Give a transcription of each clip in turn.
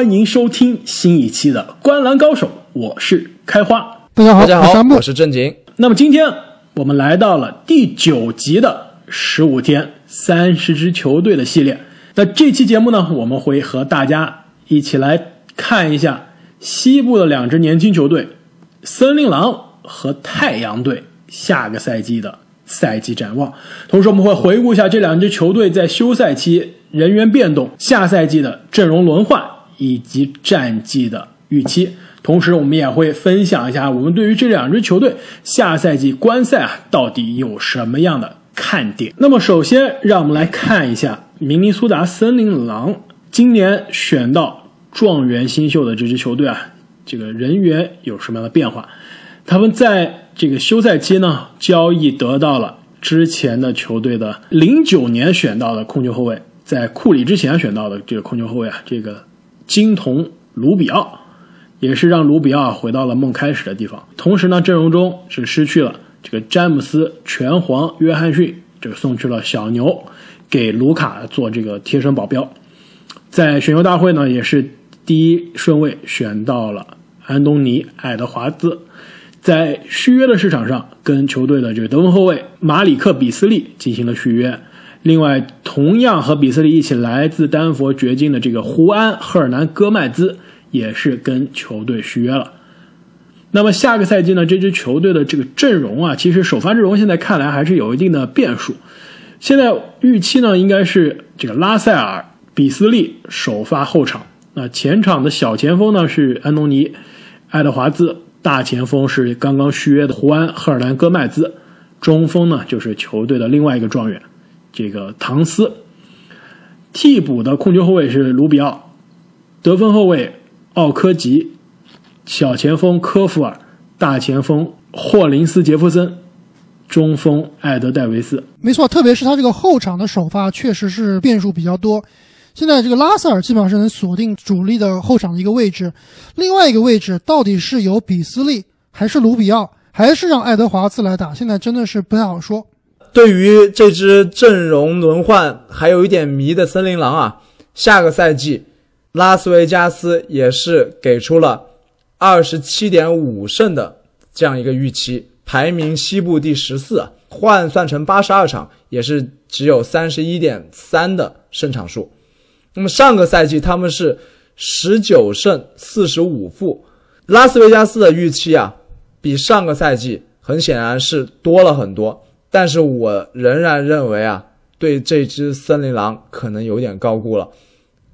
欢迎收听新一期的《观篮高手》，我是开花。大家好，大家好，我是阿木我是正经。那么今天我们来到了第九集的十五天三十支球队的系列。那这期节目呢，我们会和大家一起来看一下西部的两支年轻球队——森林狼和太阳队下个赛季的赛季展望。同时，我们会回顾一下这两支球队在休赛期人员变动、下赛季的阵容轮换以及战绩的预期。同时，我们也会分享一下我们对于这两支球队下赛季观赛啊到底有什么样的看点。那么，首先让我们来看一下明尼苏达森林狼今年选到状元新秀的这支球队啊，这个人员有什么样的变化？他们在这个休赛期呢，交易得到了之前的球队的零九年选到的控球后卫，在库里之前选到的这个控球后卫啊，这个金童卢比奥。也是让卢比奥回到了梦开始的地方。同时呢，阵容中是失去了这个詹姆斯、拳皇、约翰逊，这个送去了小牛，给卢卡做这个贴身保镖。在选秀大会呢，也是第一顺位选到了安东尼·爱德华兹。在续约的市场上，跟球队的这个得分后卫马里克·比斯利进行了续约。另外，同样和比斯利一起来自丹佛掘金的这个胡安·赫尔南·戈麦兹。也是跟球队续约了。那么下个赛季呢？这支球队的这个阵容啊，其实首发阵容现在看来还是有一定的变数。现在预期呢，应该是这个拉塞尔、比斯利首发后场。那前场的小前锋呢是安东尼、爱德华兹，大前锋是刚刚续约的胡安·赫尔南·戈麦兹，中锋呢就是球队的另外一个状元，这个唐斯。替补的控球后卫是卢比奥，得分后卫。奥科吉，小前锋科弗尔，大前锋霍林斯杰弗森，中锋艾德戴维斯。没错，特别是他这个后场的首发，确实是变数比较多。现在这个拉塞尔基本上是能锁定主力的后场的一个位置，另外一个位置到底是由比斯利还是卢比奥，还是让爱德华兹来打？现在真的是不太好说。对于这支阵容轮换还有一点迷的森林狼啊，下个赛季。拉斯维加斯也是给出了二十七点五胜的这样一个预期，排名西部第十四，换算成八十二场也是只有三十一点三的胜场数。那么上个赛季他们是十九胜四十五负，拉斯维加斯的预期啊比上个赛季很显然是多了很多，但是我仍然认为啊对这只森林狼可能有点高估了。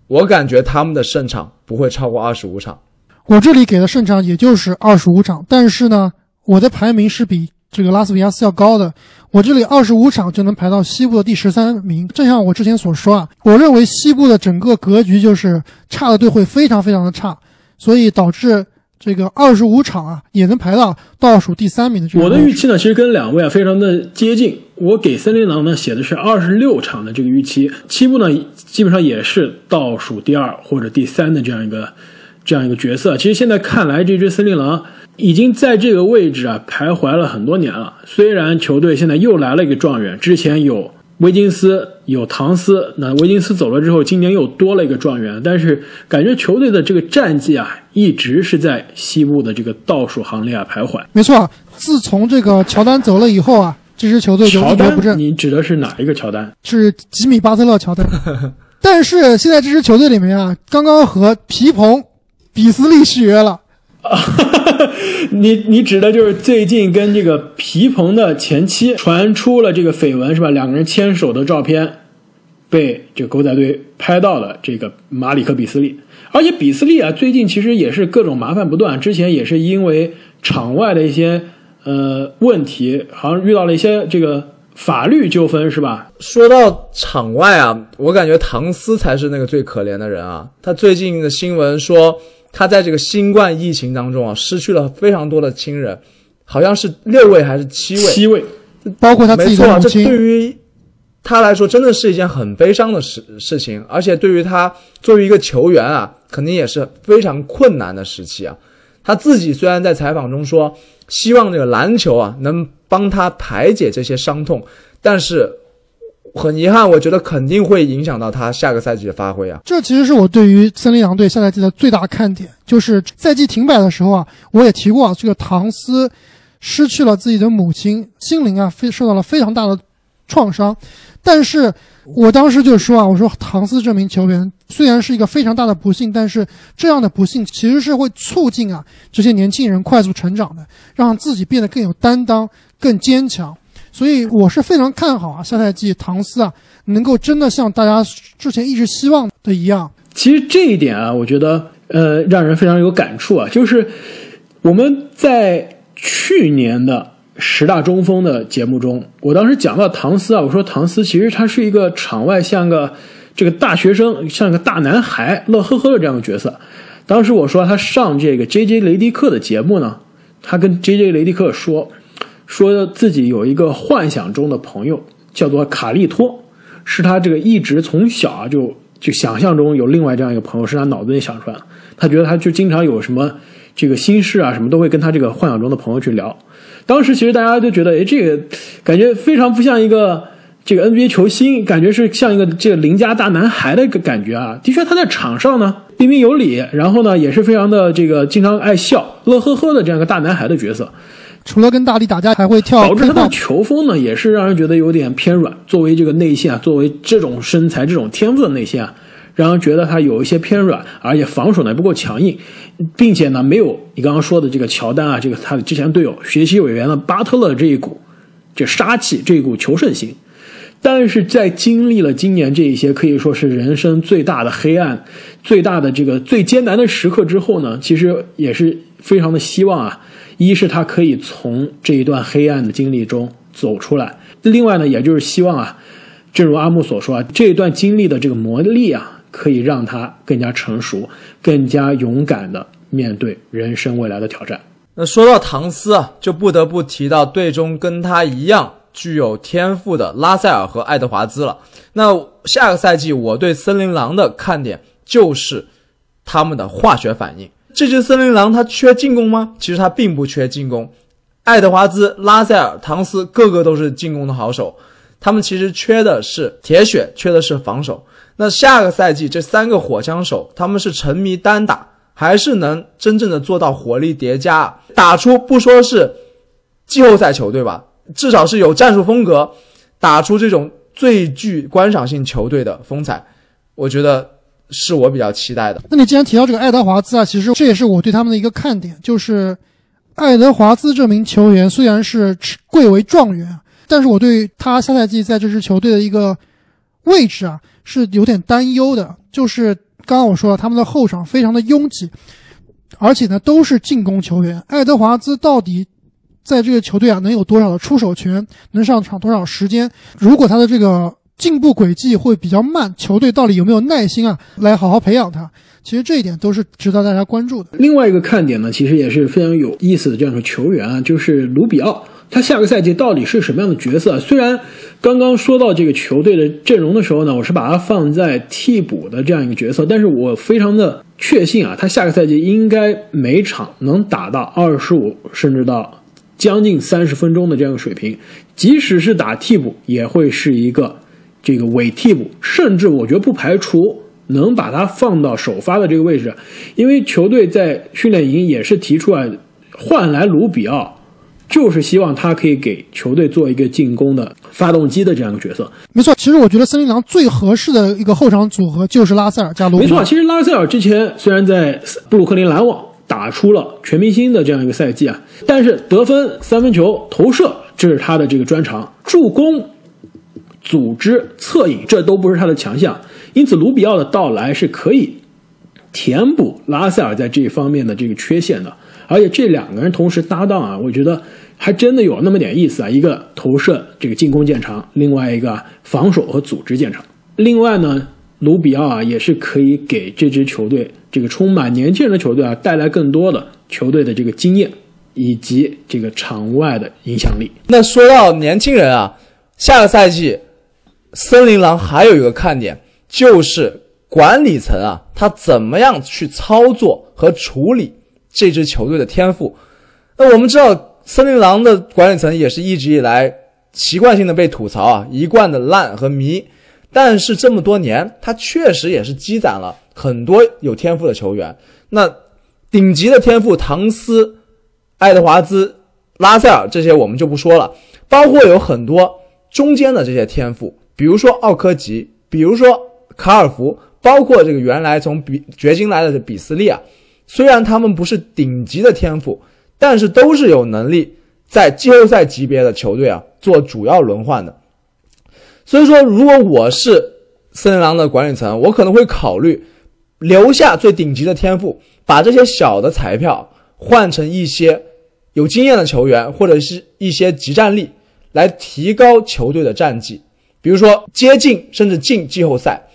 我感觉他们的胜场不会超过二十五场，我这里给的胜场也就是二十五场，但是呢，我的排名是比这个拉斯维加斯要高的，我这里二十五场就能排到西部的第十三名。正像我之前所说啊，我认为西部的整个格局就是差的队会非常非常的差，所以导致。这个二十五场啊，也能排到倒数第三名的。我的预期呢，其实跟两位啊非常的接近。我给森林狼呢写的是二十六场的这个预期，七部呢基本上也是倒数第二或者第三的这样一个这样一个角色。其实现在看来，这支森林狼已经在这个位置啊徘徊了很多年了。虽然球队现在又来了一个状元，之前有。维金斯有唐斯，那维金斯走了之后，今年又多了一个状元，但是感觉球队的这个战绩啊，一直是在西部的这个倒数行列啊徘徊。没错，自从这个乔丹走了以后啊，这支球队就一蹶不振。你指的是哪一个乔丹？是吉米巴特勒乔丹。但是现在这支球队里面啊，刚刚和皮蓬、比斯利续约了。你你指的就是最近跟这个皮蓬的前妻传出了这个绯闻是吧？两个人牵手的照片被这个狗仔队拍到了，这个马里克比斯利，而且比斯利啊，最近其实也是各种麻烦不断，之前也是因为场外的一些呃问题，好像遇到了一些这个法律纠纷是吧？说到场外啊，我感觉唐斯才是那个最可怜的人啊，他最近的新闻说。他在这个新冠疫情当中啊，失去了非常多的亲人，好像是六位还是七位？七位，包括他自己的母亲。这对于他来说，真的是一件很悲伤的事事情，而且对于他作为一个球员啊，肯定也是非常困难的时期啊。他自己虽然在采访中说，希望这个篮球啊能帮他排解这些伤痛，但是很遗憾，我觉得肯定会影响到他下个赛季的发挥啊。这其实是我对于森林狼队下赛季的最大看点，就是赛季停摆的时候啊，我也提过啊，这个唐斯失去了自己的母亲，心灵啊非受到了非常大的创伤。但是我当时就说啊，我说唐斯这名球员虽然是一个非常大的不幸，但是这样的不幸其实是会促进啊这些年轻人快速成长的，让自己变得更有担当、更坚强。所以我是非常看好啊，下赛季唐斯啊能够真的像大家之前一直希望的一样。其实这一点啊，我觉得呃让人非常有感触啊，就是我们在去年的。十大中锋的节目中，我当时讲到唐斯啊，我说唐斯其实他是一个场外像个这个大学生，像个大男孩，乐呵呵的这样的角色。当时我说他上这个 J J 雷迪克的节目呢，他跟 J J 雷迪克说，说自己有一个幻想中的朋友叫做卡利托，是他这个一直从小啊就就想象中有另外这样一个朋友，是他脑子里想出来的。他觉得他就经常有什么这个心事啊什么都会跟他这个幻想中的朋友去聊。当时其实大家都觉得，哎，这个感觉非常不像一个这个 NBA 球星，感觉是像一个这个邻家大男孩的一个感觉啊。的确，他在场上呢彬彬有礼，然后呢也是非常的这个经常爱笑、乐呵呵的这样一个大男孩的角色。除了跟大力打架，还会跳。导致他的球风呢也是让人觉得有点偏软。作为这个内线啊，作为这种身材、这种天赋的内线啊。让人觉得他有一些偏软，而且防守呢不够强硬，并且呢没有你刚刚说的这个乔丹啊，这个他的之前队友学习委员的巴特勒这一股这杀气，这一股求胜心。但是在经历了今年这一些可以说是人生最大的黑暗、最大的这个最艰难的时刻之后呢，其实也是非常的希望啊，一是他可以从这一段黑暗的经历中走出来，另外呢，也就是希望啊，正如阿木所说啊，这一段经历的这个磨砺啊。可以让他更加成熟、更加勇敢的面对人生未来的挑战。那说到唐斯啊，就不得不提到队中跟他一样具有天赋的拉塞尔和爱德华兹了。那下个赛季我对森林狼的看点就是他们的化学反应。这支森林狼他缺进攻吗？其实他并不缺进攻。爱德华兹、拉塞尔、唐斯个个都是进攻的好手，他们其实缺的是铁血，缺的是防守。那下个赛季这三个火枪手，他们是沉迷单打，还是能真正的做到火力叠加，打出不说是季后赛球队吧，至少是有战术风格，打出这种最具观赏性球队的风采，我觉得是我比较期待的。那你既然提到这个爱德华兹啊，其实这也是我对他们的一个看点，就是爱德华兹这名球员虽然是贵为状元，但是我对他下赛季在这支球队的一个位置啊。是有点担忧的，就是刚刚我说了，他们的后场非常的拥挤，而且呢都是进攻球员。爱德华兹到底在这个球队啊能有多少的出手权，能上场多少时间？如果他的这个进步轨迹会比较慢，球队到底有没有耐心啊来好好培养他？其实这一点都是值得大家关注的。另外一个看点呢，其实也是非常有意思的这样的球员啊，就是卢比奥。他下个赛季到底是什么样的角色？虽然刚刚说到这个球队的阵容的时候呢，我是把他放在替补的这样一个角色，但是我非常的确信啊，他下个赛季应该每场能打到二十五甚至到将近三十分钟的这样一个水平，即使是打替补，也会是一个这个伪替补，甚至我觉得不排除能把他放到首发的这个位置，因为球队在训练营也是提出来换来卢比奥。就是希望他可以给球队做一个进攻的发动机的这样一个角色。没错，其实我觉得森林狼最合适的一个后场组合就是拉塞尔加卢。没错，其实拉塞尔之前虽然在布鲁克林篮网打出了全明星的这样一个赛季啊，但是得分、三分球投射这是他的这个专长，助攻、组织、策应这都不是他的强项。因此，卢比奥的到来是可以填补拉塞尔在这一方面的这个缺陷的。而且这两个人同时搭档啊，我觉得还真的有那么点意思啊。一个投射这个进攻见长，另外一个防守和组织见长。另外呢，卢比奥啊也是可以给这支球队这个充满年轻人的球队啊带来更多的球队的这个经验以及这个场外的影响力。那说到年轻人啊，下个赛季森林狼还有一个看点就是管理层啊，他怎么样去操作和处理。这支球队的天赋，那我们知道森林狼的管理层也是一直以来习惯性的被吐槽啊，一贯的烂和迷。但是这么多年，他确实也是积攒了很多有天赋的球员。那顶级的天赋，唐斯、爱德华兹、拉塞尔这些我们就不说了，包括有很多中间的这些天赋，比如说奥科吉，比如说卡尔福，包括这个原来从比掘金来的比斯利啊。虽然他们不是顶级的天赋，但是都是有能力在季后赛级别的球队啊做主要轮换的。所以说，如果我是森林狼的管理层，我可能会考虑留下最顶级的天赋，把这些小的彩票换成一些有经验的球员，或者是一些集战力，来提高球队的战绩。比如说接近甚至进季后赛，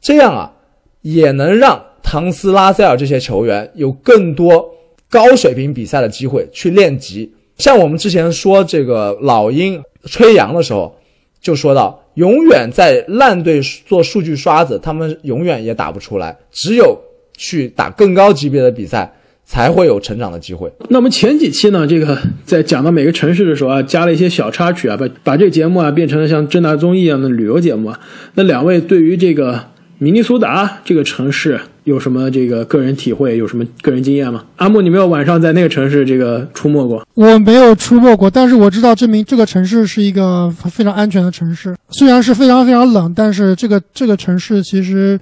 这样啊也能让唐斯、拉塞尔这些球员有更多高水平比赛的机会去练级。像我们之前说这个老鹰吹杨的时候，就说到。永远在烂队做数据刷子，他们永远也打不出来。只有去打更高级别的比赛，才会有成长的机会。那么前几期呢，这个在讲到每个城市的时候啊，加了一些小插曲啊，把把这个节目啊变成了像正大综艺一样的旅游节目啊。那两位对于这个明尼苏达这个城市。有什么这个个人体会？有什么个人经验吗？阿木，你没有晚上在那个城市这个出没过？我没有出没过，但是我知道证明这个城市是一个非常安全的城市。虽然是非常非常冷，但是这个这个城市其实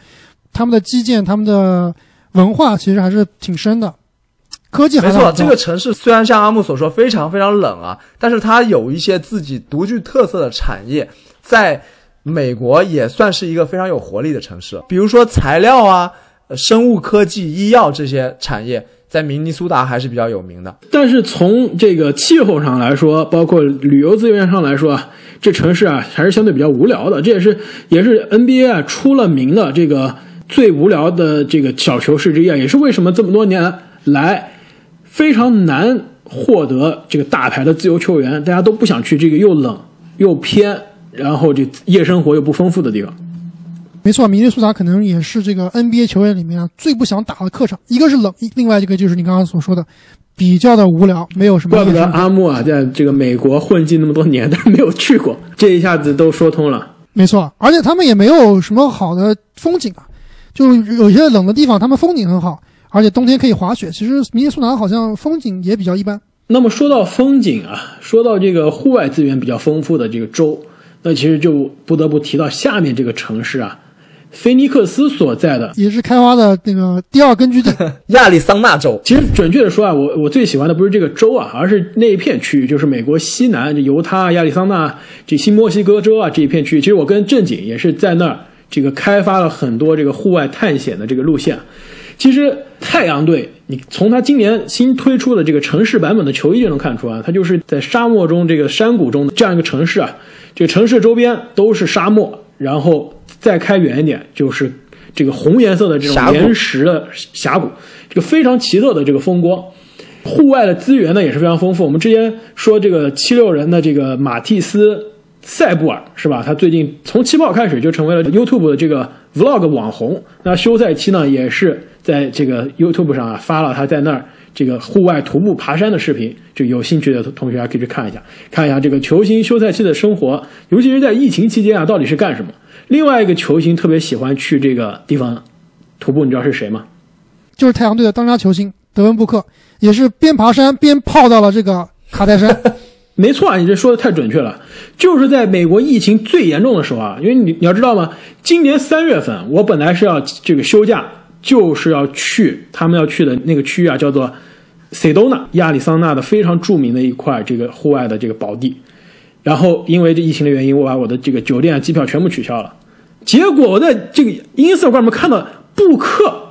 他们的基建、他们的文化其实还是挺深的。科技没错，这个城市虽然像阿木所说非常非常冷啊，但是它有一些自己独具特色的产业，在美国也算是一个非常有活力的城市。比如说材料啊。生物科技、医药这些产业在明尼苏达还是比较有名的。但是从这个气候上来说，包括旅游资源上来说啊，这城市啊还是相对比较无聊的。这也是也是 NBA 啊出了名的这个最无聊的这个小球市之一啊，也是为什么这么多年来非常难获得这个大牌的自由球员，大家都不想去这个又冷又偏，然后这夜生活又不丰富的地方。没错，明尼苏达可能也是这个 NBA 球员里面最不想打的客场。一个是冷，另外一个就是你刚刚所说的，比较的无聊，没有什么。怪不得阿木啊，在这个美国混迹那么多年，但是没有去过，这一下子都说通了。没错，而且他们也没有什么好的风景啊，就有些冷的地方，他们风景很好，而且冬天可以滑雪。其实明尼苏达好像风景也比较一般。那么说到风景啊，说到这个户外资源比较丰富的这个州，那其实就不得不提到下面这个城市啊。菲尼克斯所在的也是开发的那个第二根据地，亚利桑那州。其实准确的说啊，我我最喜欢的不是这个州啊，而是那一片区域，就是美国西南，这犹他、亚利桑那、这新墨西哥州啊这一片区域。其实我跟正经也是在那儿这个开发了很多这个户外探险的这个路线。其实太阳队，你从他今年新推出的这个城市版本的球衣就能看出啊，它就是在沙漠中这个山谷中的这样一个城市啊，这个城市周边都是沙漠，然后。再开远一点，就是这个红颜色的这种岩石的峡谷，这个非常奇特的这个风光。户外的资源呢也是非常丰富。我们之前说这个七六人的这个马蒂斯塞布尔是吧？他最近从起跑开始就成为了 YouTube 的这个 Vlog 网红。那休赛期呢也是在这个 YouTube 上啊发了他在那儿这个户外徒步爬山的视频。就有兴趣的同学可以去看一下，看一下这个球星休赛期的生活，尤其是在疫情期间啊到底是干什么？另外一个球星特别喜欢去这个地方徒步，你知道是谁吗？就是太阳队的当家球星德文布克，也是边爬山边泡到了这个卡戴珊。没错啊，你这说的太准确了，就是在美国疫情最严重的时候啊，因为你你要知道吗？今年三月份我本来是要这个休假，就是要去他们要去的那个区域啊，叫做塞多纳，亚利桑那的非常著名的一块这个户外的这个宝地。然后因为这疫情的原因，我把我的这个酒店、啊机票全部取消了。结果我在这个 ins 上面看到布克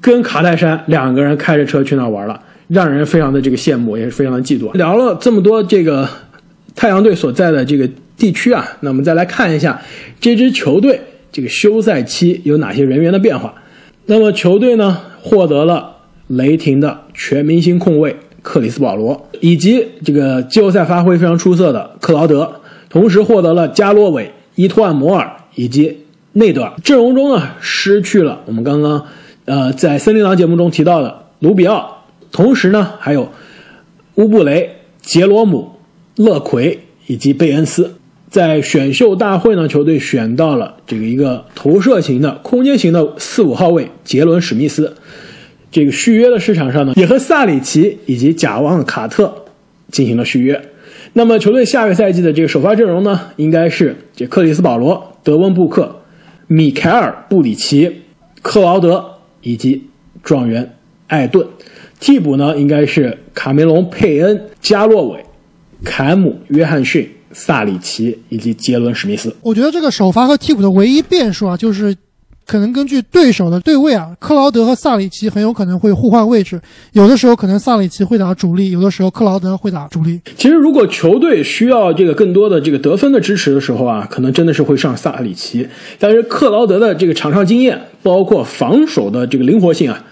跟卡戴珊两个人开着车去那玩了，让人非常的这个羡慕，也是非常的嫉妒。聊了这么多这个太阳队所在的这个地区啊，那我们再来看一下这支球队这个休赛期有哪些人员的变化。那么球队呢获得了雷霆的全明星控卫。克里斯保罗以及这个季后赛发挥非常出色的克劳德，同时获得了加洛韦、伊托万摩尔以及内德尔。阵容中呢，失去了我们刚刚呃在森林狼节目中提到的卢比奥，同时呢还有乌布雷、杰罗姆、勒奎以及贝恩斯。在选秀大会呢，球队选到了这个一个投射型的、空间型的四五号位杰伦史密斯。这个续约的市场上呢，也和萨里奇以及贾旺卡特进行了续约。那么球队下个赛季的这个首发阵容呢，应该是这克里斯保罗、德温布克、米凯尔布里奇、克劳德以及状元艾顿。替补呢，应该是卡梅隆佩恩、加洛韦、凯姆约翰逊。萨里奇以及杰伦史密斯，我觉得这个首发和替补的唯一变数啊，就是可能根据对手的对位啊，克劳德和萨里奇很有可能会互换位置，有的时候可能萨里奇会打主力，有的时候克劳德会打主力。其实如果球队需要这个更多的这个得分的支持的时候啊，可能真的是会上萨里奇，但是克劳德的这个场上经验，包括防守的这个灵活性啊。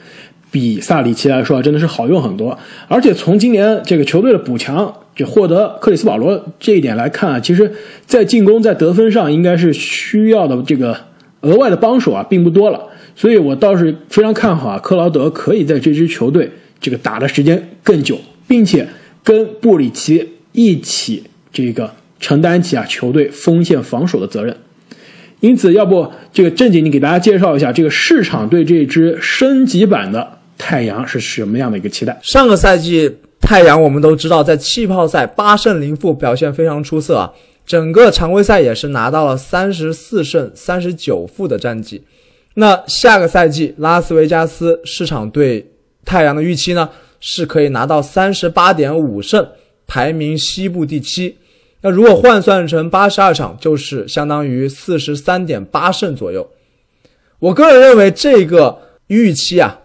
比萨里奇来说啊真的是好用很多，而且从今年这个球队的补强，就获得克里斯保罗这一点来看啊，其实，在进攻在得分上应该是需要的这个额外的帮手啊，并不多了。所以我倒是非常看好啊，克劳德可以在这支球队这个打的时间更久，并且跟布里奇一起这个承担起啊球队锋线防守的责任。因此，要不这个正经你给大家介绍一下这个市场对这支升级版的。太阳是什么样的一个期待？上个赛季太阳我们都知道，在气泡赛八胜零负，表现非常出色啊。整个常规赛也是拿到了三十四胜三十九负的战绩。那下个赛季拉斯维加斯市场对太阳的预期呢，是可以拿到三十八点五胜，排名西部第七。那如果换算成八十二场，就是相当于四十三点八胜左右。我个人认为这个预期啊。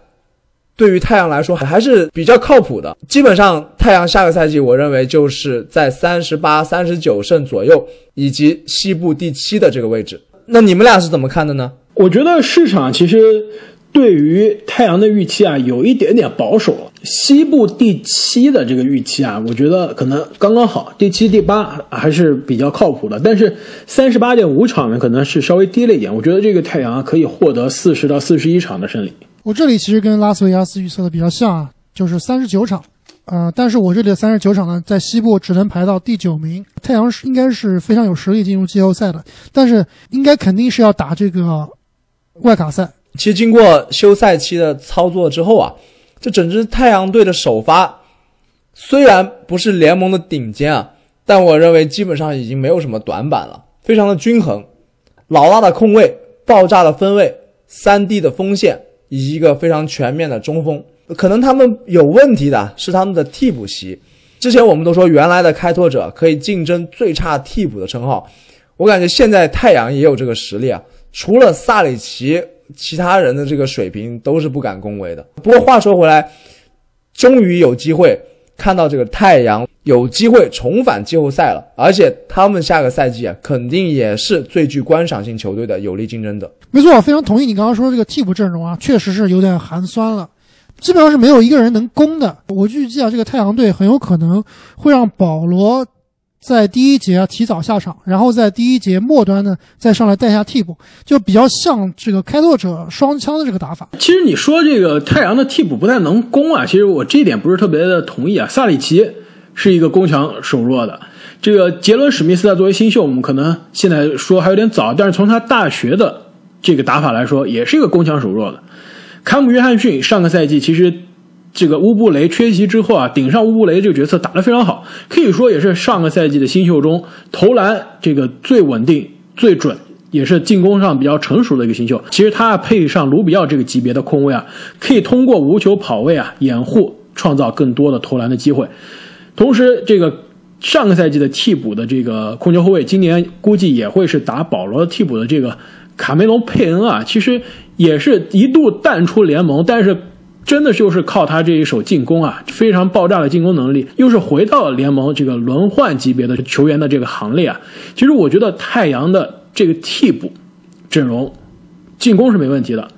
对于太阳来说还是比较靠谱的，基本上太阳下个赛季我认为就是在三十八、三十九胜左右，以及西部第七的这个位置。那你们俩是怎么看的呢？我觉得市场其实对于太阳的预期啊有一点点保守，西部第七的这个预期啊，我觉得可能刚刚好，第七、第八还是比较靠谱的。但是三十八点五场呢，可能是稍微低了一点。我觉得这个太阳可以获得四十到四十一场的胜利。我这里其实跟拉斯维加斯预测的比较像啊，就是三十九场，呃，但是我这里的三十九场呢，在西部只能排到第九名。太阳是应该是非常有实力进入季后赛的，但是应该肯定是要打这个外卡赛。其实经过休赛期的操作之后啊，这整支太阳队的首发虽然不是联盟的顶尖啊，但我认为基本上已经没有什么短板了，非常的均衡，老大的控卫，爆炸的分位，三 D 的锋线。以及一个非常全面的中锋，可能他们有问题的是他们的替补席。之前我们都说原来的开拓者可以竞争最差替补的称号，我感觉现在太阳也有这个实力啊。除了萨里奇，其他人的这个水平都是不敢恭维的。不过话说回来，终于有机会看到这个太阳。有机会重返季后赛了，而且他们下个赛季啊，肯定也是最具观赏性球队的有力竞争者。没错，我非常同意你刚刚说的这个替补阵容啊，确实是有点寒酸了，基本上是没有一个人能攻的。我预计啊，这个太阳队很有可能会让保罗。在第一节啊提早下场，然后在第一节末端呢再上来带下替补，就比较像这个开拓者双枪的这个打法。其实你说这个太阳的替补不太能攻啊，其实我这一点不是特别的同意啊。萨里奇是一个攻强守弱的，这个杰伦史密斯啊作为新秀，我们可能现在说还有点早，但是从他大学的这个打法来说，也是一个攻强守弱的。坎姆约翰逊上个赛季其实。这个乌布雷缺席之后啊，顶上乌布雷这个角色打得非常好，可以说也是上个赛季的新秀中投篮这个最稳定、最准，也是进攻上比较成熟的一个新秀。其实他配上卢比奥这个级别的控卫啊，可以通过无球跑位啊掩护，创造更多的投篮的机会。同时，这个上个赛季的替补的这个控球后卫，今年估计也会是打保罗替补的这个卡梅隆佩恩啊，其实也是一度淡出联盟，但是。真的就是靠他这一手进攻啊，非常爆炸的进攻能力，又是回到了联盟这个轮换级别的球员的这个行列啊。其实我觉得太阳的这个替补阵容，进攻是没问题的，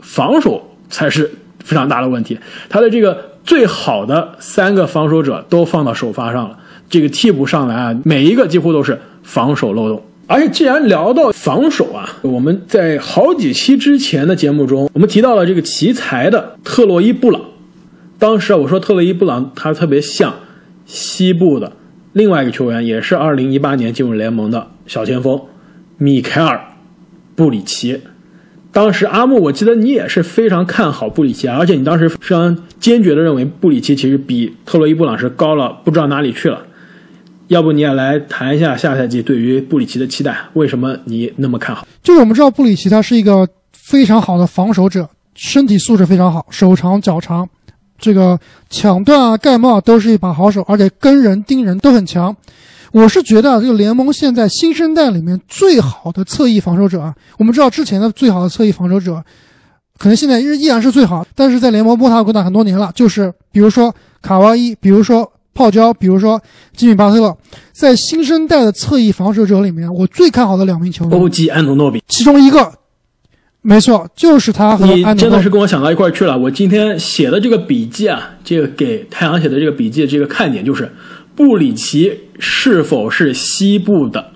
防守才是非常大的问题。他的这个最好的三个防守者都放到首发上了，这个替补上来啊，每一个几乎都是防守漏洞。而且，既然聊到防守啊，我们在好几期之前的节目中，我们提到了这个奇才的特洛伊·布朗。当时啊，我说特洛伊·布朗他特别像西部的另外一个球员，也是二零一八年进入联盟的小前锋米凯尔·布里奇。当时阿木，我记得你也是非常看好布里奇，而且你当时非常坚决的认为布里奇其实比特洛伊·布朗是高了不知道哪里去了。要不你也来谈一下下赛季对于布里奇的期待？为什么你那么看好？就是我们知道布里奇他是一个非常好的防守者，身体素质非常好，手长脚长，这个抢断啊、盖帽都是一把好手，而且跟人盯人都很强。我是觉得这个联盟现在新生代里面最好的侧翼防守者啊，我们知道之前的最好的侧翼防守者，可能现在依依然是最好，但是在联盟摸爬滚打很多年了，就是比如说卡哇伊，比如说。泡椒，比如说吉米巴特勒，在新生代的侧翼防守者里面，我最看好的两名球员，欧吉安努诺比，其中一个，没错，就是他和你真的是跟我想到一块去了。我今天写的这个笔记啊，这个给太阳写的这个笔记，这个看点就是布里奇是否是西部的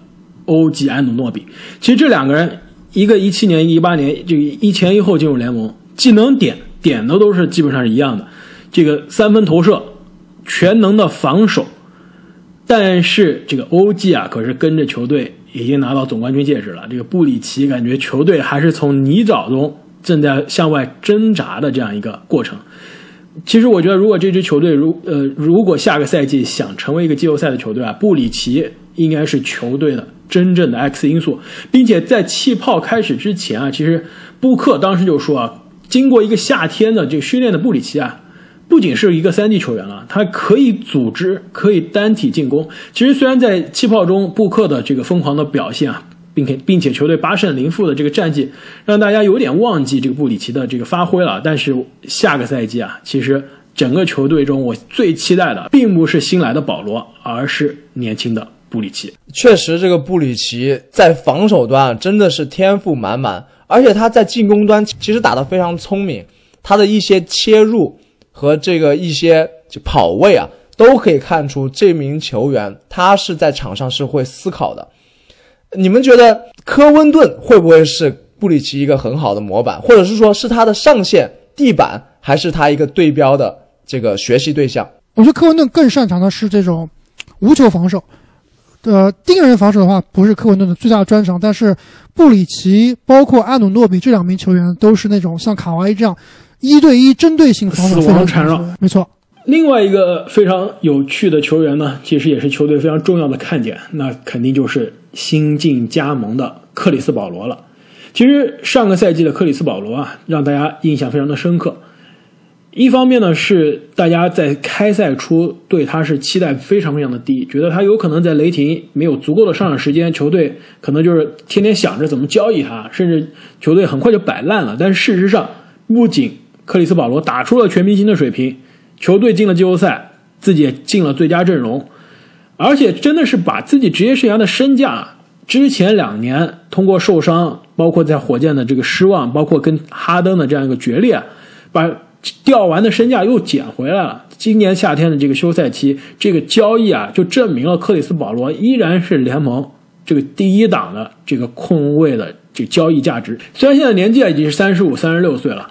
欧吉安努诺比。其实这两个人，一个一七年、一八年，就一前一后进入联盟，技能点点的都是基本上是一样的，这个三分投射。全能的防守，但是这个欧记啊，可是跟着球队已经拿到总冠军戒指了。这个布里奇感觉球队还是从泥沼中正在向外挣扎的这样一个过程。其实我觉得，如果这支球队如呃，如果下个赛季想成为一个季后赛的球队啊，布里奇应该是球队的真正的 X 因素，并且在气泡开始之前啊，其实布克当时就说啊，经过一个夏天的这个训练的布里奇啊。不仅是一个三 D 球员了，他可以组织，可以单体进攻。其实虽然在气泡中布克的这个疯狂的表现啊，并且并且球队八胜零负的这个战绩，让大家有点忘记这个布里奇的这个发挥了。但是下个赛季啊，其实整个球队中我最期待的，并不是新来的保罗，而是年轻的布里奇。确实，这个布里奇在防守端真的是天赋满满，而且他在进攻端其实打得非常聪明，他的一些切入。和这个一些就跑位啊，都可以看出这名球员他是在场上是会思考的。你们觉得科温顿会不会是布里奇一个很好的模板，或者是说是他的上限地板，还是他一个对标的这个学习对象？我觉得科温顿更擅长的是这种无球防守，呃，盯人防守的话不是科温顿的最大专长，但是布里奇包括阿努诺比这两名球员都是那种像卡哇伊这样。一对一针对性防守，死亡缠绕，没错。另外一个非常有趣的球员呢，其实也是球队非常重要的看点，那肯定就是新晋加盟的克里斯保罗了。其实上个赛季的克里斯保罗啊，让大家印象非常的深刻。一方面呢，是大家在开赛初对他是期待非常非常的低，觉得他有可能在雷霆没有足够的上场时间，球队可能就是天天想着怎么交易他，甚至球队很快就摆烂了。但是事实上，不仅克里斯保罗打出了全明星的水平，球队进了季后赛，自己也进了最佳阵容，而且真的是把自己职业生涯的身价，之前两年通过受伤，包括在火箭的这个失望，包括跟哈登的这样一个决裂，把掉完的身价又捡回来了。今年夏天的这个休赛期，这个交易啊，就证明了克里斯保罗依然是联盟这个第一档的这个控卫的这交易价值。虽然现在年纪啊已经是三十五、三十六岁了。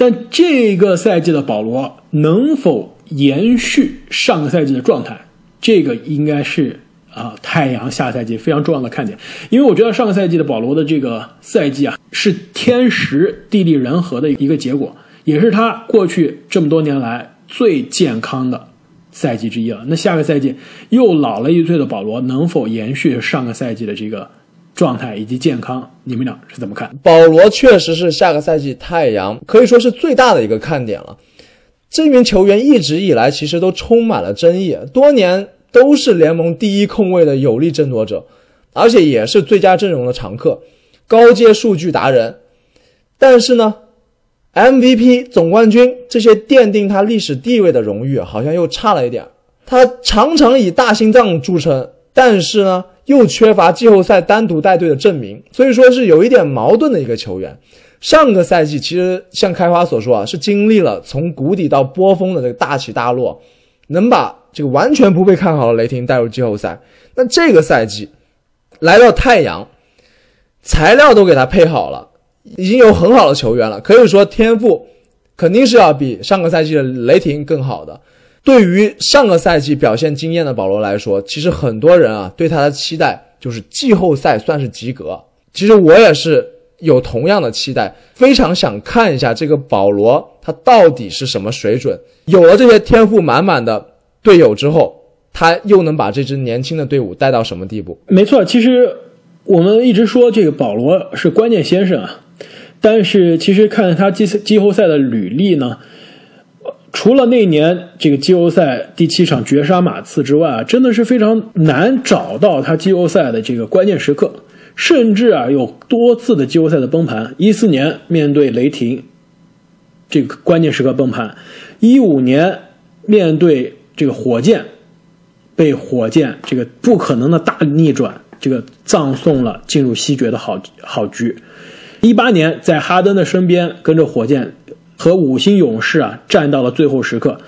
但这个赛季的保罗能否延续上个赛季的状态，这个应该是啊太阳下赛季非常重要的看点。因为我觉得上个赛季的保罗的这个赛季啊，是天时地利人和的一个结果，也是他过去这么多年来最健康的赛季之一了。那下个赛季又老了一岁的保罗，能否延续上个赛季的这个？状态以及健康，你们俩是怎么看？保罗确实是下个赛季太阳可以说是最大的一个看点了。这名球员一直以来其实都充满了争议，多年都是联盟第一控卫的有力争夺者，而且也是最佳阵容的常客，高阶数据达人。但是呢，MVP 总冠军这些奠定他历史地位的荣誉好像又差了一点。他常常以大心脏著称，但是呢。又缺乏季后赛单独带队的证明，所以说是有一点矛盾的一个球员。上个赛季其实像开花所说啊，是经历了从谷底到波峰的这个大起大落，能把这个完全不被看好的雷霆带入季后赛。那这个赛季来到太阳，材料都给他配好了，已经有很好的球员了，可以说天赋肯定是要比上个赛季的雷霆更好的。对于上个赛季表现惊艳的保罗来说，其实很多人啊对他的期待就是季后赛算是及格。其实我也是有同样的期待，非常想看一下这个保罗他到底是什么水准。有了这些天赋满满的队友之后，他又能把这支年轻的队伍带到什么地步？没错，其实我们一直说这个保罗是关键先生啊，但是其实看他季季后赛的履历呢。除了那年这个季后赛第七场绝杀马刺之外啊，真的是非常难找到他季后赛的这个关键时刻，甚至啊有多次的季后赛的崩盘。一四年面对雷霆，这个关键时刻崩盘；一五年面对这个火箭，被火箭这个不可能的大逆转，这个葬送了进入西决的好好局。一八年在哈登的身边跟着火箭。和五星勇士啊战到了最后时刻，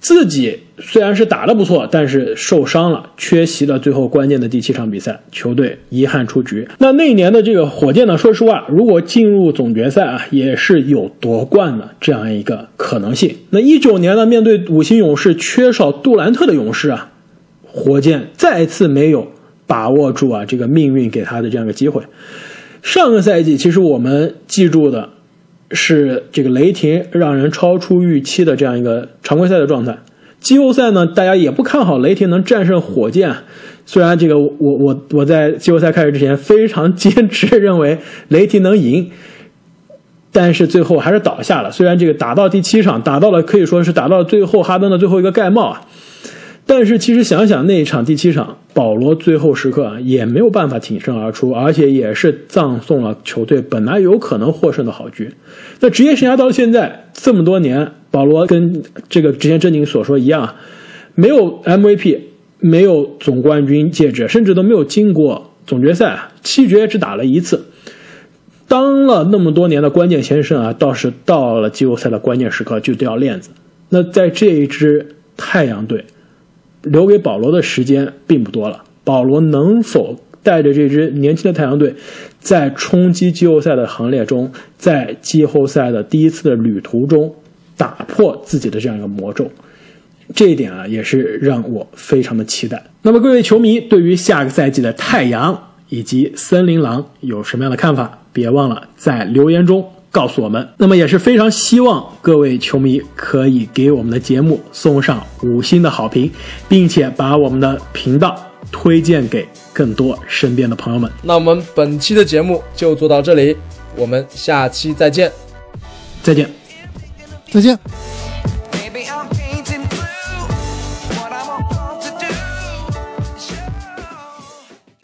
自己虽然是打得不错，但是受伤了，缺席了最后关键的第七场比赛，球队遗憾出局。那那年的这个火箭呢，说实话，如果进入总决赛啊，也是有夺冠的这样一个可能性。那一九年呢，面对五星勇士，缺少杜兰特的勇士啊，火箭再次没有把握住啊这个命运给他的这样一个机会。上个赛季，其实我们记住的。是这个雷霆让人超出预期的这样一个常规赛的状态，季后赛呢，大家也不看好雷霆能战胜火箭。虽然这个我我我在季后赛开始之前非常坚持认为雷霆能赢，但是最后还是倒下了。虽然这个打到第七场，打到了可以说是打到了最后哈登的最后一个盖帽啊。但是其实想想那一场第七场，保罗最后时刻啊也没有办法挺身而出，而且也是葬送了球队本来有可能获胜的好局。那职业生涯到了现在这么多年，保罗跟这个之前正经所说一样，没有 MVP，没有总冠军戒指，甚至都没有经过总决赛，七决只打了一次。当了那么多年的关键先生啊，倒是到了季后赛的关键时刻就掉链子。那在这一支太阳队。留给保罗的时间并不多了。保罗能否带着这支年轻的太阳队，在冲击季后赛的行列中，在季后赛的第一次的旅途中，打破自己的这样一个魔咒？这一点啊，也是让我非常的期待。那么，各位球迷对于下个赛季的太阳以及森林狼有什么样的看法？别忘了在留言中。告诉我们，那么也是非常希望各位球迷可以给我们的节目送上五星的好评，并且把我们的频道推荐给更多身边的朋友们。那我们本期的节目就做到这里，我们下期再见，再见，再见。